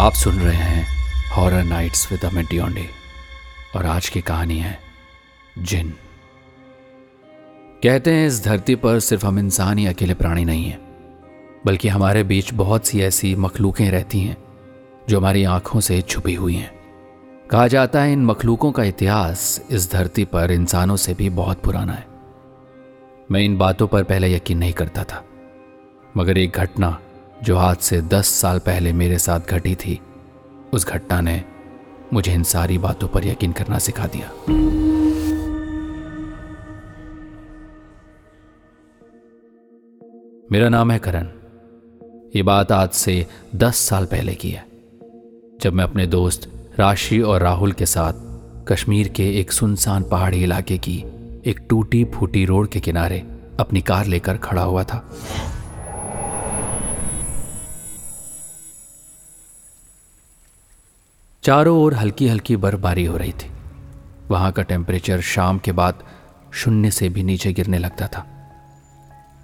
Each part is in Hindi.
आप सुन रहे हैं हॉरर नाइट्स विद अमित और आज की कहानी है जिन। कहते हैं इस धरती पर सिर्फ़ हम इंसान ही अकेले प्राणी नहीं हैं, बल्कि हमारे बीच बहुत सी ऐसी मखलूकें रहती हैं जो हमारी आँखों से छुपी हुई हैं। कहा जाता है इन मखलूकों का इतिहास इस धरती पर इंसानों से भी बहुत पुराना है। मैं इन बातों पर पहले यकीन नहीं करता था, मगर एक घटना जो आज से दस साल पहले मेरे साथ घटी थी, उस घटना ने मुझे इन सारी बातों पर यकीन करना सिखा दिया। मेरा नाम है करण। ये बात आज से दस साल पहले की है, जब मैं अपने दोस्त राशि और राहुल के साथ कश्मीर के एक सुनसान पहाड़ी इलाके की एक टूटी फूटी रोड के किनारे अपनी कार लेकर खड़ा हुआ था। चारों ओर हल्की हल्की बर्फबारी हो रही थी। वहाँ का टेम्परेचर शाम के बाद शून्य से भी नीचे गिरने लगता था।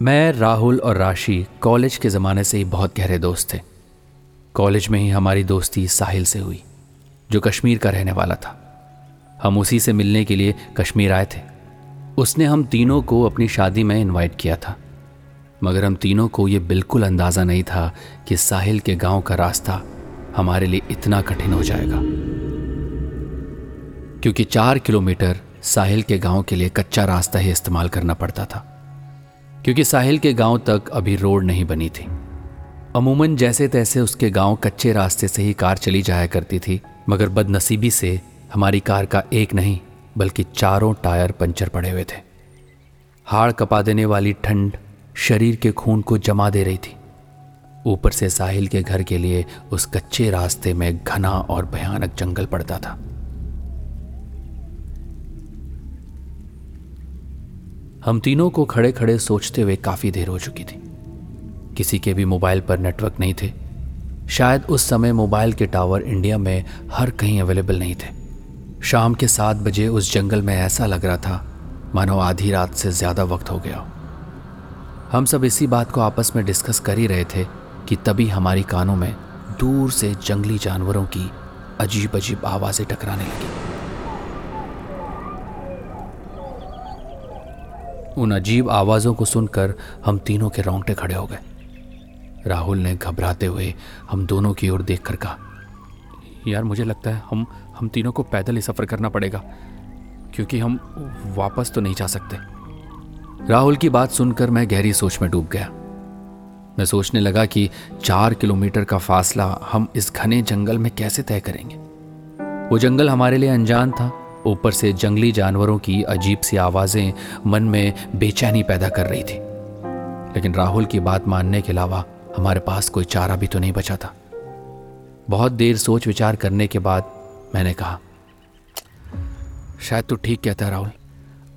मैं, राहुल और राशि कॉलेज के ज़माने से ही बहुत गहरे दोस्त थे। कॉलेज में ही हमारी दोस्ती साहिल से हुई, जो कश्मीर का रहने वाला था। हम उसी से मिलने के लिए कश्मीर आए थे। उसने हम तीनों को अपनी शादी में इनवाइट किया था। मगर हम तीनों को ये बिल्कुल अंदाज़ा नहीं था कि साहिल के गाँव का रास्ता हमारे लिए इतना कठिन हो जाएगा। क्योंकि चार किलोमीटर साहिल के गाँव के लिए कच्चा रास्ता ही इस्तेमाल करना पड़ता था। क्योंकि साहिल के गाँव तक अभी रोड नहीं बनी थी। अमूमन जैसे तैसे उसके गाँव कच्चे रास्ते से ही कार चली जाया करती थी, मगर बदनसीबी से हमारी कार का एक नहीं, बल्कि चारों टायर पंचर पड़े हुए थे। हाड़ कपा देने वाली ठंड शरीर के खून को जमा दे रही थी। ऊपर से साहिल के घर के लिए उस कच्चे रास्ते में घना और भयानक जंगल पड़ता था। हम तीनों को खड़े खड़े सोचते हुए काफ़ी देर हो चुकी थी। किसी के भी मोबाइल पर नेटवर्क नहीं थे। शायद उस समय मोबाइल के टावर इंडिया में हर कहीं अवेलेबल नहीं थे। शाम के सात बजे उस जंगल में ऐसा लग रहा था, मानो आधी रात से ज़्यादा वक्त हो गया हम सब इसी बात को आपस में डिस्कस कर ही रहे थे कि तभी हमारी कानों में दूर से जंगली जानवरों की अजीब अजीब आवाज़ें टकराने लगी। उन अजीब आवाजों को सुनकर हम तीनों के रोंगटे खड़े हो गए। राहुल ने घबराते हुए हम दोनों की ओर देखकर कहा, यार, मुझे लगता है हम हम तीनों को पैदल ही सफ़र करना पड़ेगा, क्योंकि हम वापस तो नहीं जा सकते। राहुल की बात सुनकर मैं गहरी सोच में डूब गया। मैं सोचने लगा कि चार किलोमीटर का फासला हम इस घने जंगल में कैसे तय करेंगे? वो जंगल हमारे लिए अनजान था। ऊपर से जंगली जानवरों की अजीब सी आवाज़ें मन में बेचैनी पैदा कर रही थी। लेकिन राहुल की बात मानने के अलावा हमारे पास कोई चारा भी तो नहीं बचा था। बहुत देर सोच विचार करने के बाद मैंने कहा, शायद तो ठीक कहता है राहुल।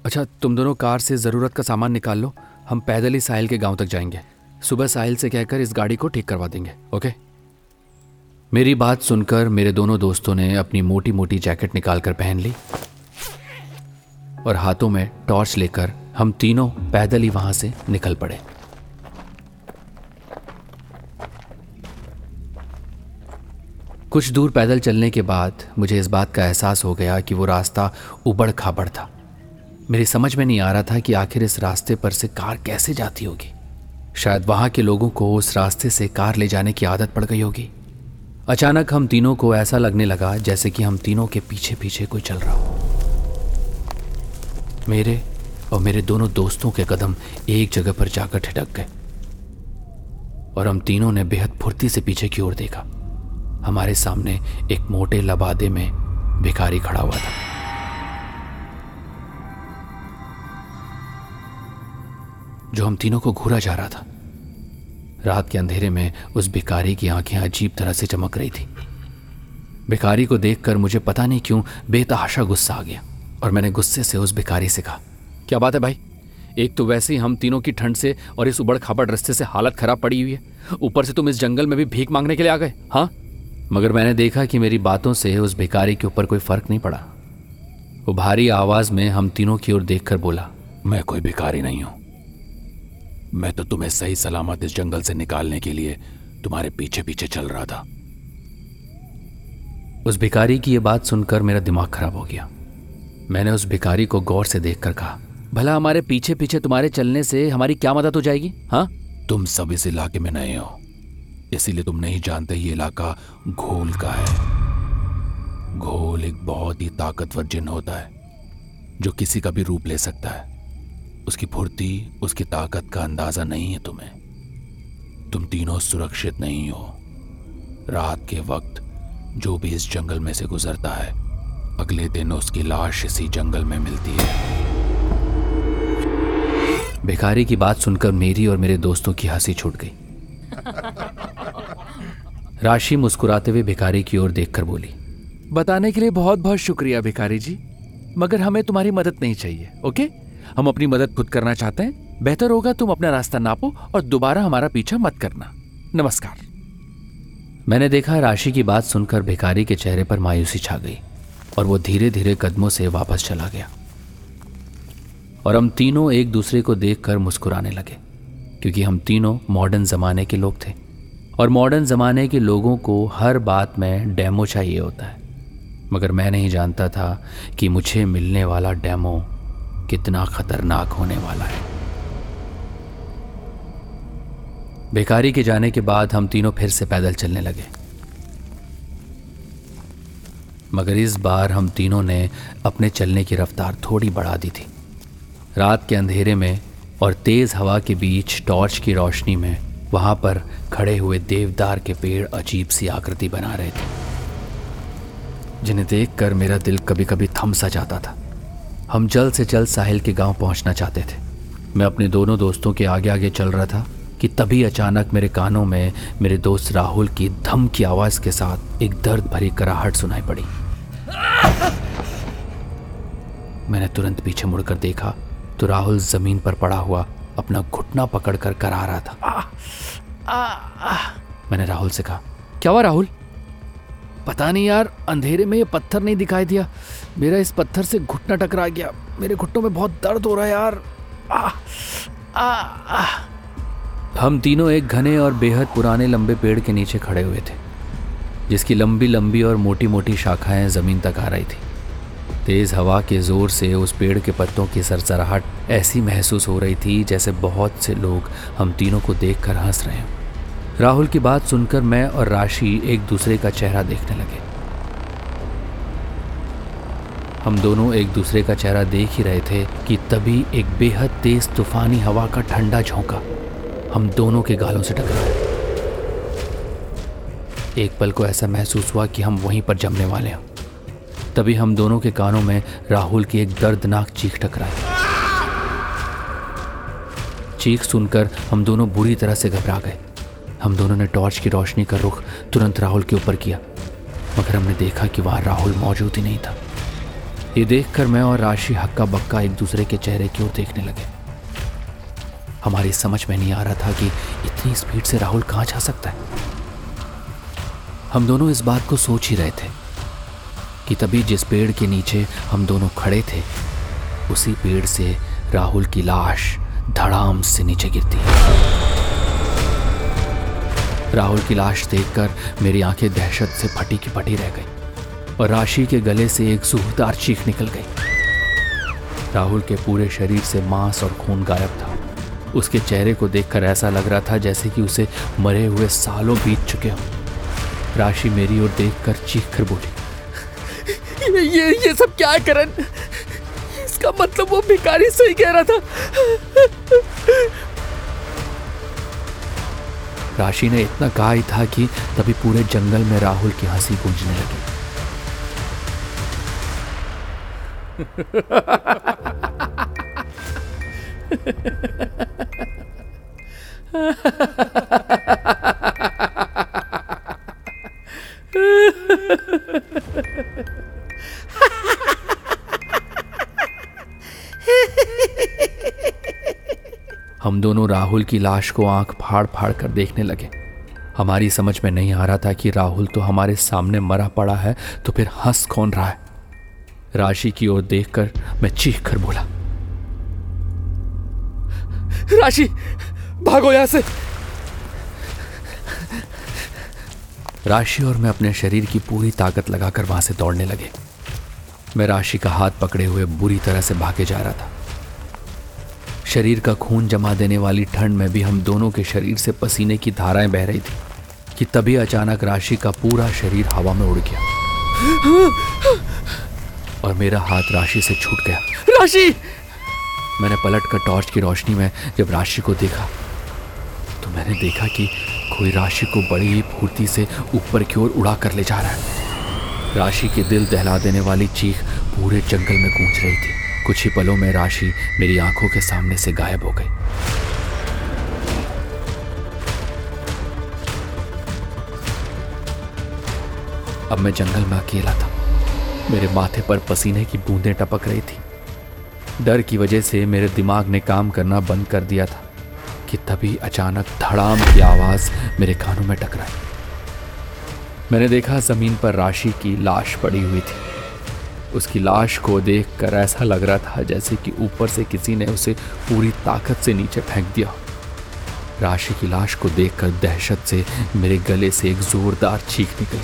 अच्छा तुम दोनों कार से ज़रूरत का सामान निकाल लो। हम पैदल ही साहिल के गाँव तक जाएँगे। सुबह साहिल से कहकर इस गाड़ी को ठीक करवा देंगे, ओके? मेरी बात सुनकर मेरे दोनों दोस्तों ने अपनी मोटी मोटी जैकेट निकालकर पहन ली और हाथों में टॉर्च लेकर हम तीनों पैदल ही वहाँ से निकल पड़े। कुछ दूर पैदल चलने के बाद मुझे इस बात का एहसास हो गया कि वो रास्ता उबड़ खाबड़ था। मेरी समझ में नहीं आ रहा था कि आखिर इस रास्ते पर से कार कैसे जाती होगी। शायद वहाँ के लोगों को उस रास्ते से कार ले जाने की आदत पड़ गई होगी। अचानक हम तीनों को ऐसा लगने लगा जैसे कि हम तीनों के पीछे पीछे कोई चल रहा हो। मेरे और मेरे दोनों दोस्तों के कदम एक जगह पर जाकर ठिटक गए। और हम तीनों ने बेहद फुर्ती से पीछे की ओर देखा। हमारे सामने एक मोटे लबादे में भिखारी खड़ा हुआ था। जो हम तीनों को घूरा जा रहा था। रात के अंधेरे में उस भिकारी की आँखें अजीब तरह से चमक रही थी। भिकारी को देखकर मुझे पता नहीं क्यों बेतहाशा गुस्सा आ गया और मैंने गुस्से से उस भिकारी से कहा, क्या बात है भाई? एक तो वैसे ही हम तीनों की ठंड से और इस उबड़ खाबड़ रस्ते से हालत खराब पड़ी हुई है। ऊपर से तुम इस जंगल में भी भीख मांगने के लिए आ गए हाँ? मगर मैंने देखा कि मेरी बातों से उस भिकारी के ऊपर कोई फ़र्क नहीं पड़ा। वो भारी आवाज़ में हम तीनों की ओर देखकर बोला, मैं कोई भिकारी नहीं हूँ। मैं तो तुम्हें सही सलामत इस जंगल से निकालने के लिए तुम्हारे पीछे पीछे चल रहा था। उस भिखारी की यह बात सुनकर मेरा दिमाग खराब हो गया। मैंने उस भिखारी को गौर से देखकर कहा, भला हमारे पीछे पीछे तुम्हारे चलने से हमारी क्या मदद हो जाएगी हाँ? तुम सब इस इलाके में नए हो, इसीलिए तुम नहीं जानते ये इलाका घोल का है। घोल एक बहुत ही ताकतवर जिन होता है, जो किसी का भी रूप ले सकता है। उसकी फुर्ती उसकी ताकत का अंदाज़ा नहीं है तुम्हें। तुम तीनों सुरक्षित नहीं हो। रात के वक्त जो भी इस जंगल में से गुजरता है अगले दिन उसकी लाश इसी जंगल में मिलती है। भिखारी की बात सुनकर मेरी और मेरे दोस्तों की हँसी छूट गई। राशि मुस्कुराते हुए भिखारी की ओर देखकर बोली बताने के लिए बहुत बहुत शुक्रिया भिखारी जी मगर हमें तुम्हारी मदद नहीं चाहिए ओके? हम अपनी मदद खुद करना चाहते हैं। बेहतर होगा तुम अपना रास्ता नापो और दोबारा हमारा पीछा मत करना। नमस्कार। मैंने देखा राशि की बात सुनकर भिखारी के चेहरे पर मायूसी छा गई और वो धीरे धीरे कदमों से वापस चला गया। और हम तीनों एक दूसरे को देखकर मुस्कुराने लगे, क्योंकि हम तीनों मॉडर्न ज़माने के लोग थे और मॉडर्न ज़माने के लोगों को हर बात में डेमो चाहिए होता है। मगर मैं नहीं जानता था कि मुझे मिलने वाला डेमो कितना खतरनाक होने वाला है। बेकारी के जाने के बाद हम तीनों फिर से पैदल चलने लगे। मगर इस बार हम तीनों ने अपने चलने की रफ्तार थोड़ी बढ़ा दी थी। रात के अंधेरे में और तेज़ हवा के बीच टॉर्च की रोशनी में वहाँ पर खड़े हुए देवदार के पेड़ अजीब सी आकृति बना रहे थे, जिन्हें देखकर मेरा दिल कभी कभी थम सा जाता था। हम जल्द से जल्द साहिल के गाँव पहुँचना चाहते थे। मैं अपने दोनों दोस्तों के आगे आगे चल रहा था कि तभी अचानक मेरे कानों में मेरे दोस्त राहुल की धम की आवाज़ के साथ एक दर्द भरी कराहट सुनाई पड़ी। मैंने तुरंत पीछे मुड़कर देखा तो राहुल ज़मीन पर पड़ा हुआ अपना घुटना पकड़कर करा रहा था। मैंने राहुल से कहा क्या हुआ राहुल? पता नहीं यार अंधेरे में ये पत्थर नहीं दिखाई दिया। मेरा इस पत्थर से घुटना टकरा गया। मेरे घुटनों में बहुत दर्द हो रहा है यार। आ, आ, आ। हम तीनों एक घने और बेहद पुराने लंबे पेड़ के नीचे खड़े हुए थे जिसकी लंबी लंबी और मोटी मोटी शाखाएँ ज़मीन तक आ रही थी। तेज हवा के ज़ोर से उस पेड़ के पत्तों की सरसराहट ऐसी महसूस हो रही थी जैसे बहुत से लोग हम तीनों को देखकर हंस रहे हों। राहुल की बात सुनकर मैं और राशि एक दूसरे का चेहरा देखने लगे। हम दोनों एक दूसरे का चेहरा देख ही रहे थे कि तभी एक बेहद तेज तूफानी हवा का ठंडा झोंका हम दोनों के गालों से टकराए एक पल को ऐसा महसूस हुआ कि हम वहीं पर जमने वाले हैं। तभी हम दोनों के कानों में राहुल की एक दर्दनाक चीख टकराई। चीख सुनकर हम दोनों बुरी तरह से घबरा गए। हम दोनों ने टॉर्च की रोशनी का रुख तुरंत राहुल के ऊपर किया, मगर हमने देखा कि वहाँ राहुल मौजूद ही नहीं था। ये देखकर मैं और राशि हक्का बक्का एक दूसरे के चेहरे की ओर देखने लगे। हमारी समझ में नहीं आ रहा था कि इतनी स्पीड से राहुल कहाँ जा सकता है। हम दोनों इस बात को सोच ही रहे थे कि तभी जिस पेड़ के नीचे हम दोनों खड़े थे, उसी पेड़ से राहुल की लाश धड़ाम से नीचे गिरती राहुल की लाश देखकर मेरी आँखें दहशत से फटी की फटी रह गई और राशि के गले से एक जोरदार चीख निकल गई। राहुल के पूरे शरीर से मांस और खून गायब था। उसके चेहरे को देखकर ऐसा लग रहा था जैसे कि उसे मरे हुए सालों बीत चुके हों। राशि मेरी ओर देखकर चीख कर बोली, ये ये ये सब क्या करण इसका मतलब वो भिखारी सही कह रहा था। राशि ने इतना कहा ही था कि तभी पूरे जंगल में राहुल की हँसी गूंजने लगी। राहुल की लाश को आँख फाड़ फाड़ कर देखने लगे। हमारी समझ में नहीं आ रहा था कि राहुल तो हमारे सामने मरा पड़ा है तो फिर हंस कौन रहा है? राशि की ओर देखकर मैं चीख कर बोला, राशि, भागो यहाँ से! राशि और मैं अपने शरीर की पूरी ताकत लगाकर वहाँ से दौड़ने लगे। मैं राशि का हाथ पकड़े हुए बुरी तरह से भागे जा रहा था। शरीर का खून जमा देने वाली ठंड में भी हम दोनों के शरीर से पसीने की धाराएँ बह रही थी कि तभी अचानक राशि का पूरा शरीर हवा में उड़ गया। और मेरा हाथ राशि से छूट गया। राशि! मैंने पलट कर टॉर्च की रोशनी में जब राशि को देखा तो मैंने देखा कि कोई राशि को बड़ी ही फुर्ती से ऊपर की ओर उड़ा कर ले जा रहा है। राशि के दिल दहला देने वाली चीख पूरे जंगल में गूंज रही थी। कुछ ही पलों में राशि मेरी आँखों के सामने से गायब हो गई। अब मैं जंगल में अकेला था। मेरे माथे पर पसीने की बूंदें टपक रही थी। डर की वजह से मेरे दिमाग ने काम करना बंद कर दिया था कि तभी अचानक धड़ाम की आवाज़ मेरे कानों में टकराई। मैंने देखा ज़मीन पर राशि की लाश पड़ी हुई थी। उसकी लाश को देखकर ऐसा लग रहा था जैसे कि ऊपर से किसी ने उसे पूरी ताकत से नीचे फेंक दिया। राशि की लाश को देखकर दहशत से मेरे गले से एक जोरदार चीख निकली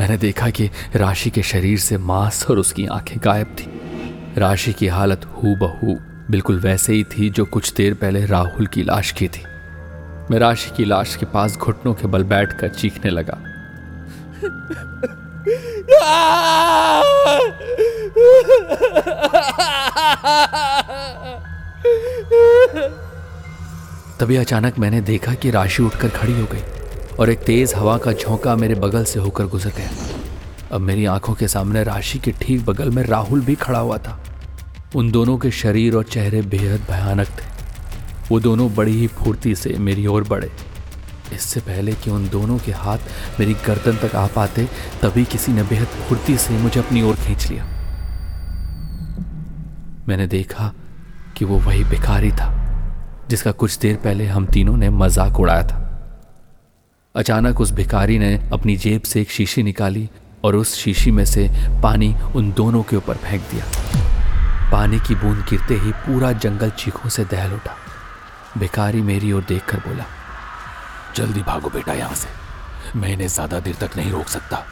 मैंने देखा कि राशि के शरीर से मांस और उसकी आँखें गायब थी। राशि की हालत हु बहू बिल्कुल वैसे ही थी जो कुछ देर पहले राहुल की लाश की थी। मैं राशि की लाश के पास घुटनों के बल बैठकर चीखने लगा। तभी अचानक मैंने देखा कि राशि उठकर खड़ी हो गई और एक तेज हवा का झोंका मेरे बगल से होकर गुजर गया। अब मेरी आँखों के सामने राशि के ठीक बगल में राहुल भी खड़ा हुआ था। उन दोनों के शरीर और चेहरे बेहद भयानक थे। वो दोनों बड़ी ही फुर्ती से मेरी ओर बढ़े। इससे पहले कि उन दोनों के हाथ मेरी गर्दन तक आ पाते, तभी किसी ने बेहद फुर्ती से मुझे अपनी ओर खींच लिया। मैंने देखा कि वो वही भिखारी था, जिसका कुछ देर पहले हम तीनों ने मज़ाक उड़ाया था। अचानक उस भिखारी ने अपनी जेब से एक शीशी निकाली और उस शीशी में से पानी उन दोनों के ऊपर फेंक दिया। पानी की बूंद गिरते ही पूरा जंगल चीखों से दहल उठा। भिखारी मेरी ओर देखकर बोला, जल्दी भागो बेटा यहाँ से। मैं इन्हें ज़्यादा देर तक नहीं रोक सकता।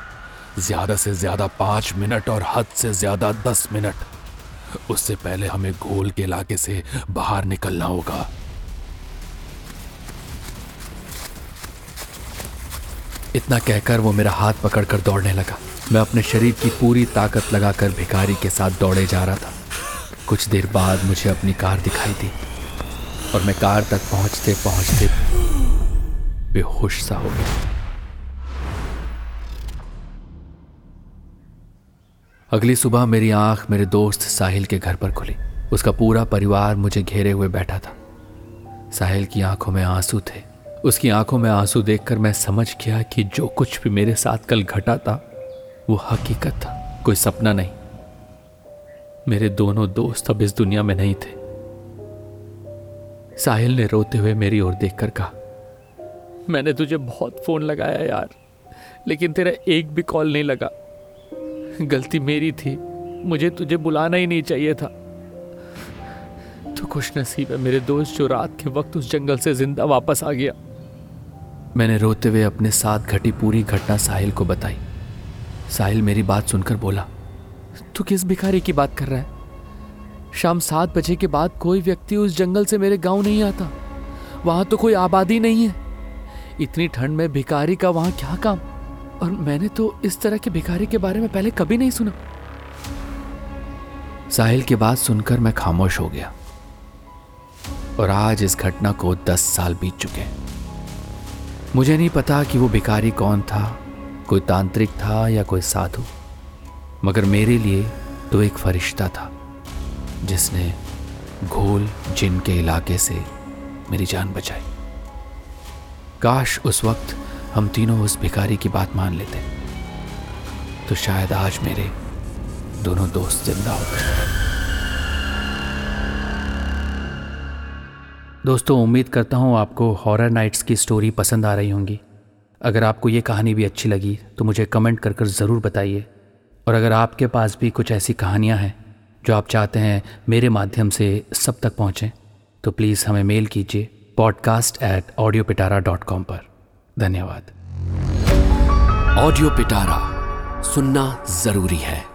ज़्यादा से ज़्यादा पाँच मिनट और हद से ज़्यादा दस मिनट। उससे पहले हमें घोल के इलाके से बाहर निकलना होगा। इतना कहकर वो मेरा हाथ पकड़कर दौड़ने लगा। मैं अपने शरीर की पूरी ताकत लगाकर भिखारी के साथ दौड़े जा रहा था। कुछ देर बाद मुझे अपनी कार दिखाई दी। और मैं कार तक पहुँचते पहुँचते बेहोश सा हो गया। अगली सुबह मेरी आँख मेरे दोस्त साहिल के घर पर खुली। उसका पूरा परिवार मुझे घेरे हुए बैठा था। साहिल की आँखों में आँसू थे। उसकी आँखों में आँसू देखकर मैं समझ गया कि जो कुछ भी मेरे साथ कल घटा था, वो हकीकत था, कोई सपना नहीं। मेरे दोनों दोस्त अब इस दुनिया में नहीं थे। साहिल ने रोते हुए मेरी ओर देखकर कहा, मैंने तुझे बहुत फ़ोन लगाया यार, लेकिन तेरा एक भी कॉल नहीं लगा। गलती मेरी थी, मुझे तुझे बुलाना ही नहीं चाहिए था। तो खुश नसीब है, मेरे दोस्त जो रात के वक्त उस जंगल से ज़िंदा वापस आ गया। मैंने रोते हुए अपने साथ घटी पूरी घटना साहिल को बताई। साहिल मेरी बात सुनकर बोला, तू किस भिखारी की बात कर रहा है? शाम सात बजे के बाद कोई व्यक्ति उस जंगल से मेरे गाँव नहीं आता। वहाँ तो कोई आबादी नहीं है। इतनी ठंड में भिखारी का वहाँ क्या काम? और मैंने तो इस तरह के भिखारी के बारे में पहले कभी नहीं सुना। साहिल की बात सुनकर मैं खामोश हो गया। और आज इस घटना को दस साल बीत चुके मुझे नहीं पता कि वो भिखारी कौन था, कोई तांत्रिक था या कोई साधु। मगर मेरे लिए तो एक फरिश्ता था। जिसने घोल जिन के इलाके से मेरी जान बचाई। काश उस वक्त हम तीनों उस भिखारी की बात मान लेते तो शायद आज मेरे दोनों दोस्त ज़िंदा होते दोस्तों, उम्मीद करता हूँ आपको हॉरर नाइट्स की स्टोरी पसंद आ रही होंगी। अगर आपको ये कहानी भी अच्छी लगी तो मुझे कमेंट कर कर ज़रूर बताइए। और अगर आपके पास भी कुछ ऐसी कहानियाँ हैं जो आप चाहते हैं मेरे माध्यम से सब तक पहुँचें तो प्लीज़ हमें मेल कीजिए podcast at audio Pitara dot com पर। धन्यवाद। ऑडियो पिटारा सुनना ज़रूरी है।